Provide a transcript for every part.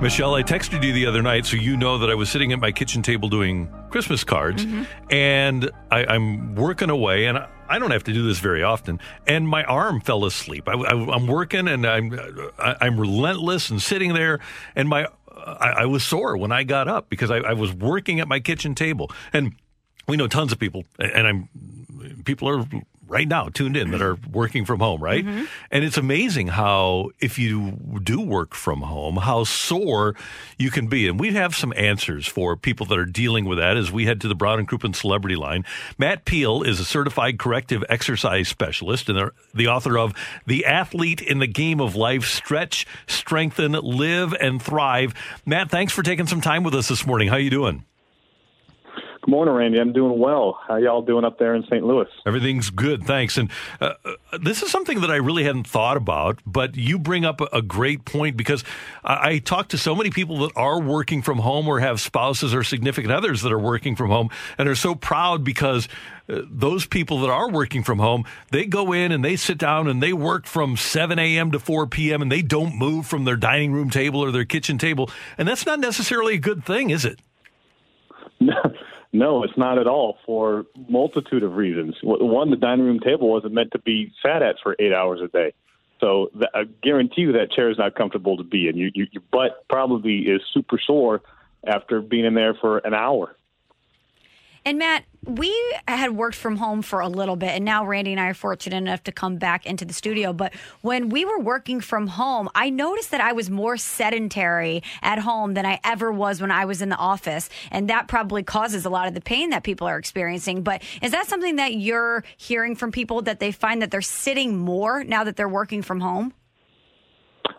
Michelle, I texted you the other night so you know that I was sitting at my kitchen table doing Christmas cards mm-hmm. and I, I'm working away and I, I don't have to do this very often. And my arm fell asleep. I, am working and I'm, I, I'm relentless and sitting there and my, I, I was sore when I got up because I, I was working at my kitchen table. And we know tons of people and I'm, people are right now tuned in that are working from home, right? Mm-hmm. And it's amazing how, if you do work from home, how sore you can be. And we have some answers for people that are dealing with that as we head to the Brown and Crouppen Celebrity Line. Matt Peale is a certified corrective exercise specialist and the author of The Athlete in the Game of Life Stretch, Strengthen, Live, and Thrive. Matt, thanks for taking some time with us this morning. How are you doing? Good morning, Randy. I'm doing well. How y'all doing up there in St. Louis? Everything's good, thanks. And uh, uh, this is something that I really hadn't thought about, but you bring up a, a great point because I, I talk to so many people that are working from home or have spouses or significant others that are working from home and are so proud because uh, those people that are working from home, they go in and they sit down and they work from 7 a.m. to 4 p.m. and they don't move from their dining room table or their kitchen table. And that's not necessarily a good thing, is it? No, it's not at all for multitude of reasons. One, the dining room table wasn't meant to be sat at for eight hours a day. So th- I guarantee you that chair is not comfortable to be in. You, you, your butt probably is super sore after being in there for an hour. And Matt, we had worked from home for a little bit, and now Randy and I are fortunate enough to come back into the studio. But when we were working from home, I noticed that I was more sedentary at home than I ever was when I was in the office. And that probably causes a lot of the pain that people are experiencing. But is that something that you're hearing from people that they find that they're sitting more now that they're working from home?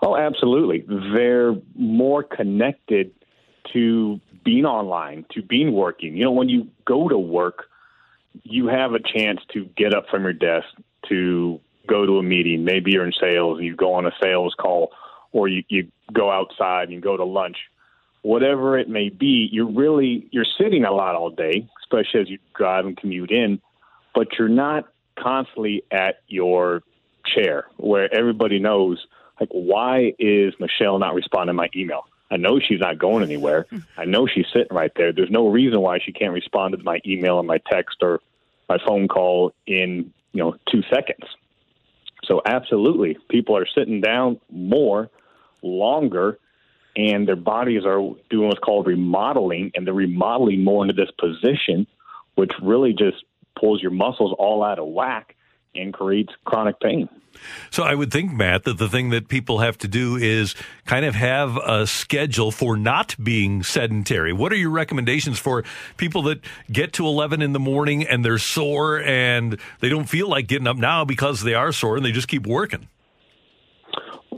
Oh, absolutely. They're more connected to being online, to being working. You know, when you go to work, you have a chance to get up from your desk, to go to a meeting. Maybe you're in sales and you go on a sales call, or you, you go outside and go to lunch. Whatever it may be, you're really you're sitting a lot all day, especially as you drive and commute in, but you're not constantly at your chair where everybody knows like why is Michelle not responding to my email? I know she's not going anywhere. Hmm. I know she's sitting right there. There's no reason why she can't respond to my email and my text or my phone call in, you know, 2 seconds. So absolutely, people are sitting down more, longer, and their bodies are doing what's called remodeling, and they're remodeling more into this position, which really just pulls your muscles all out of whack and creates chronic pain. So I would think, Matt, that the thing that people have to do is kind of have a schedule for not being sedentary. What are your recommendations for people that get to 11 in the morning and they're sore and they don't feel like getting up now because they are sore and they just keep working?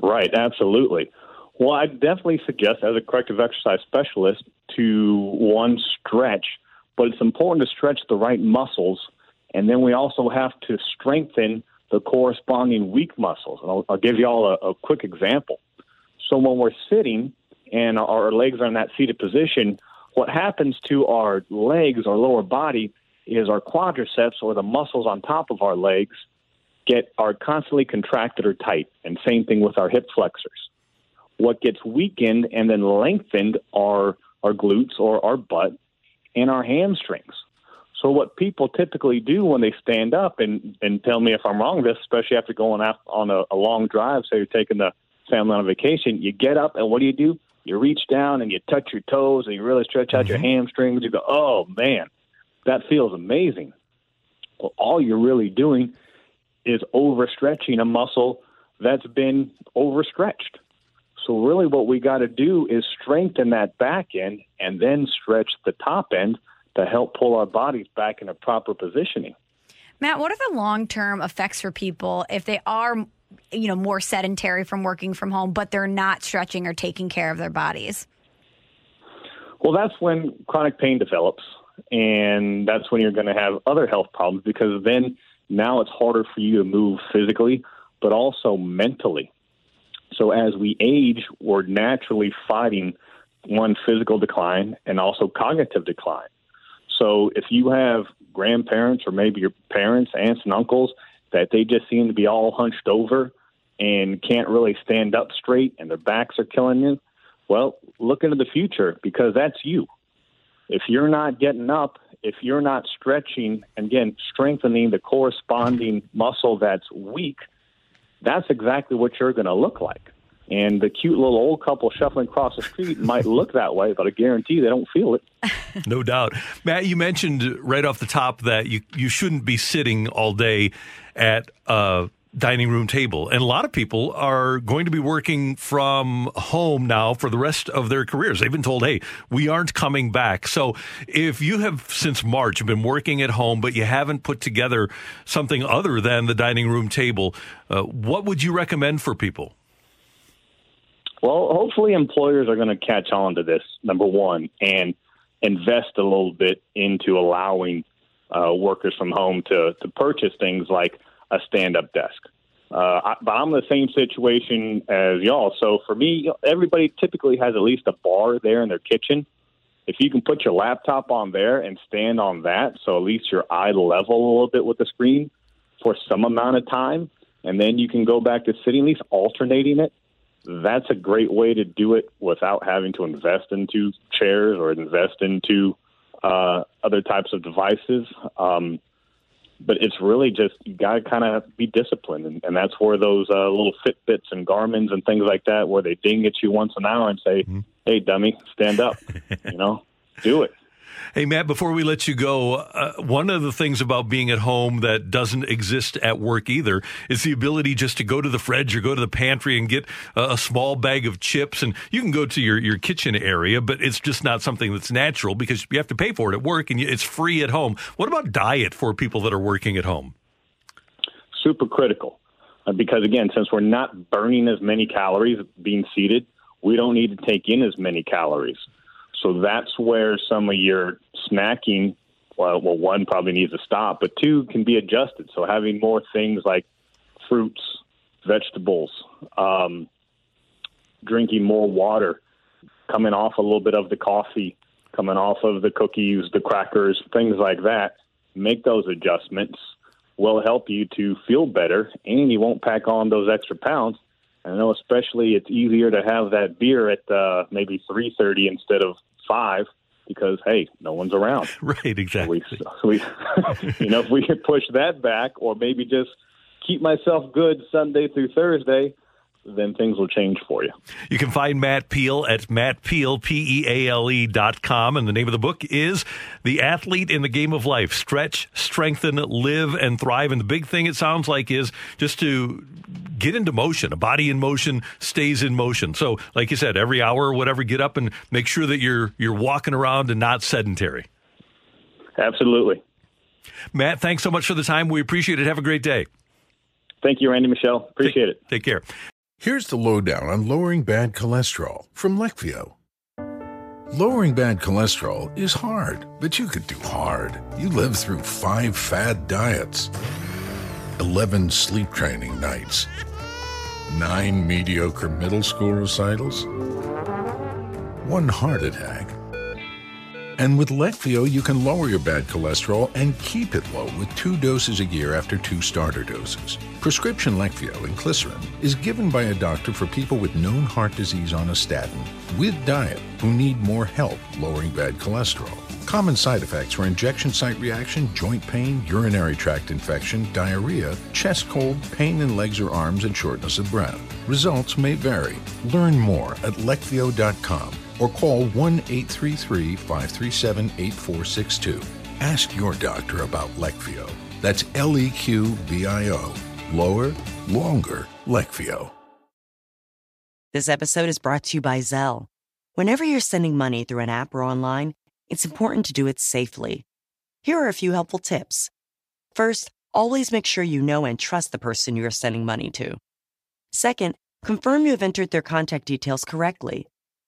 Right, absolutely. Well, I definitely suggest, as a corrective exercise specialist, to one stretch, but it's important to stretch the right muscles, and then we also have to strengthen the corresponding weak muscles. And I'll, I'll give you all a, a quick example. So when we're sitting and our legs are in that seated position, what happens to our legs, our lower body, is our quadriceps or the muscles on top of our legs get are constantly contracted or tight. And same thing with our hip flexors. What gets weakened and then lengthened are our glutes or our butt and our hamstrings. So what people typically do when they stand up and and tell me if I'm wrong, this especially after going out on a, a long drive, say you're taking the family on a vacation, you get up and what do you do? You reach down and you touch your toes and you really stretch out your mm-hmm. hamstrings. You go, oh man, that feels amazing. Well, all you're really doing is overstretching a muscle that's been overstretched. So really what we got to do is strengthen that back end and then stretch the top end to help pull our bodies back in a proper positioning. Matt, what are the long term effects for people if they are, you know, more sedentary from working from home, but they're not stretching or taking care of their bodies? Well, that's when chronic pain develops, and that's when you're going to have other health problems because then now it's harder for you to move physically, but also mentally. So as we age, we're naturally fighting one physical decline and also cognitive decline. So if you have grandparents or maybe your parents, aunts and uncles that they just seem to be all hunched over and can't really stand up straight and their backs are killing you, well, look into the future because that's you. If you're not getting up, if you're not stretching, and again, strengthening the corresponding muscle that's weak, that's exactly what you're going to look like. And the cute little old couple shuffling across the street might look that way, but I guarantee they don't feel it. no doubt. Matt, you mentioned right off the top that you, you shouldn't be sitting all day at a dining room table. And a lot of people are going to be working from home now for the rest of their careers. They've been told, hey, we aren't coming back. So if you have since March been working at home, but you haven't put together something other than the dining room table, uh, what would you recommend for people? Well, hopefully employers are going to catch on to this, number one, and invest a little bit into allowing uh, workers from home to, to purchase things like a stand up desk. Uh, I, but I'm in the same situation as y'all. So for me, everybody typically has at least a bar there in their kitchen. If you can put your laptop on there and stand on that, so at least you're eye level a little bit with the screen for some amount of time, and then you can go back to sitting, at least alternating it that's a great way to do it without having to invest into chairs or invest into uh, other types of devices. Um, but it's really just you got to kind of be disciplined, and, and that's where those uh, little Fitbits and Garmin's and things like that, where they ding at you once an hour and say, mm-hmm. "Hey, dummy, stand up," you know, do it. Hey, Matt, before we let you go, uh, one of the things about being at home that doesn't exist at work either is the ability just to go to the fridge or go to the pantry and get a, a small bag of chips. And you can go to your, your kitchen area, but it's just not something that's natural because you have to pay for it at work and it's free at home. What about diet for people that are working at home? Super critical. Uh, because again, since we're not burning as many calories being seated, we don't need to take in as many calories. So that's where some of your snacking, well, well, one probably needs to stop, but two can be adjusted. So having more things like fruits, vegetables, um, drinking more water, coming off a little bit of the coffee, coming off of the cookies, the crackers, things like that. Make those adjustments will help you to feel better, and you won't pack on those extra pounds. I know, especially it's easier to have that beer at uh, maybe three thirty instead of five because hey, no one's around. Right, exactly. So we, we you know, if we could push that back, or maybe just keep myself good Sunday through Thursday, then things will change for you. You can find Matt Peale at mattpeale, P-E-A-L-E dot com. And the name of the book is The Athlete in the Game of Life. Stretch, strengthen, live, and thrive. And the big thing it sounds like is just to get into motion. A body in motion stays in motion. So, like you said, every hour or whatever, get up and make sure that you're you're walking around and not sedentary. Absolutely. Matt, thanks so much for the time. We appreciate it. Have a great day. Thank you, Randy Michelle. Appreciate take, it. Take care. Here's the lowdown on lowering bad cholesterol from Leqvio. Lowering bad cholesterol is hard, but you could do hard. You lived through five fad diets, 11 sleep training nights, nine mediocre middle school recitals, one heart attack. And with Leqvio, you can lower your bad cholesterol and keep it low with two doses a year after two starter doses. Prescription Leqvio inclisiran is given by a doctor for people with known heart disease on a statin with diet who need more help lowering bad cholesterol. Common side effects are injection site reaction, joint pain, urinary tract infection, diarrhea, chest cold, pain in legs or arms, and shortness of breath. Results may vary. Learn more at leqvio.com or call 1 833 537 8462. Ask your doctor about Leqvio. That's L E Q V I O. Lower, longer, Leqvio. This episode is brought to you by Zelle. Whenever you're sending money through an app or online, it's important to do it safely. Here are a few helpful tips. First, always make sure you know and trust the person you are sending money to. Second, confirm you have entered their contact details correctly.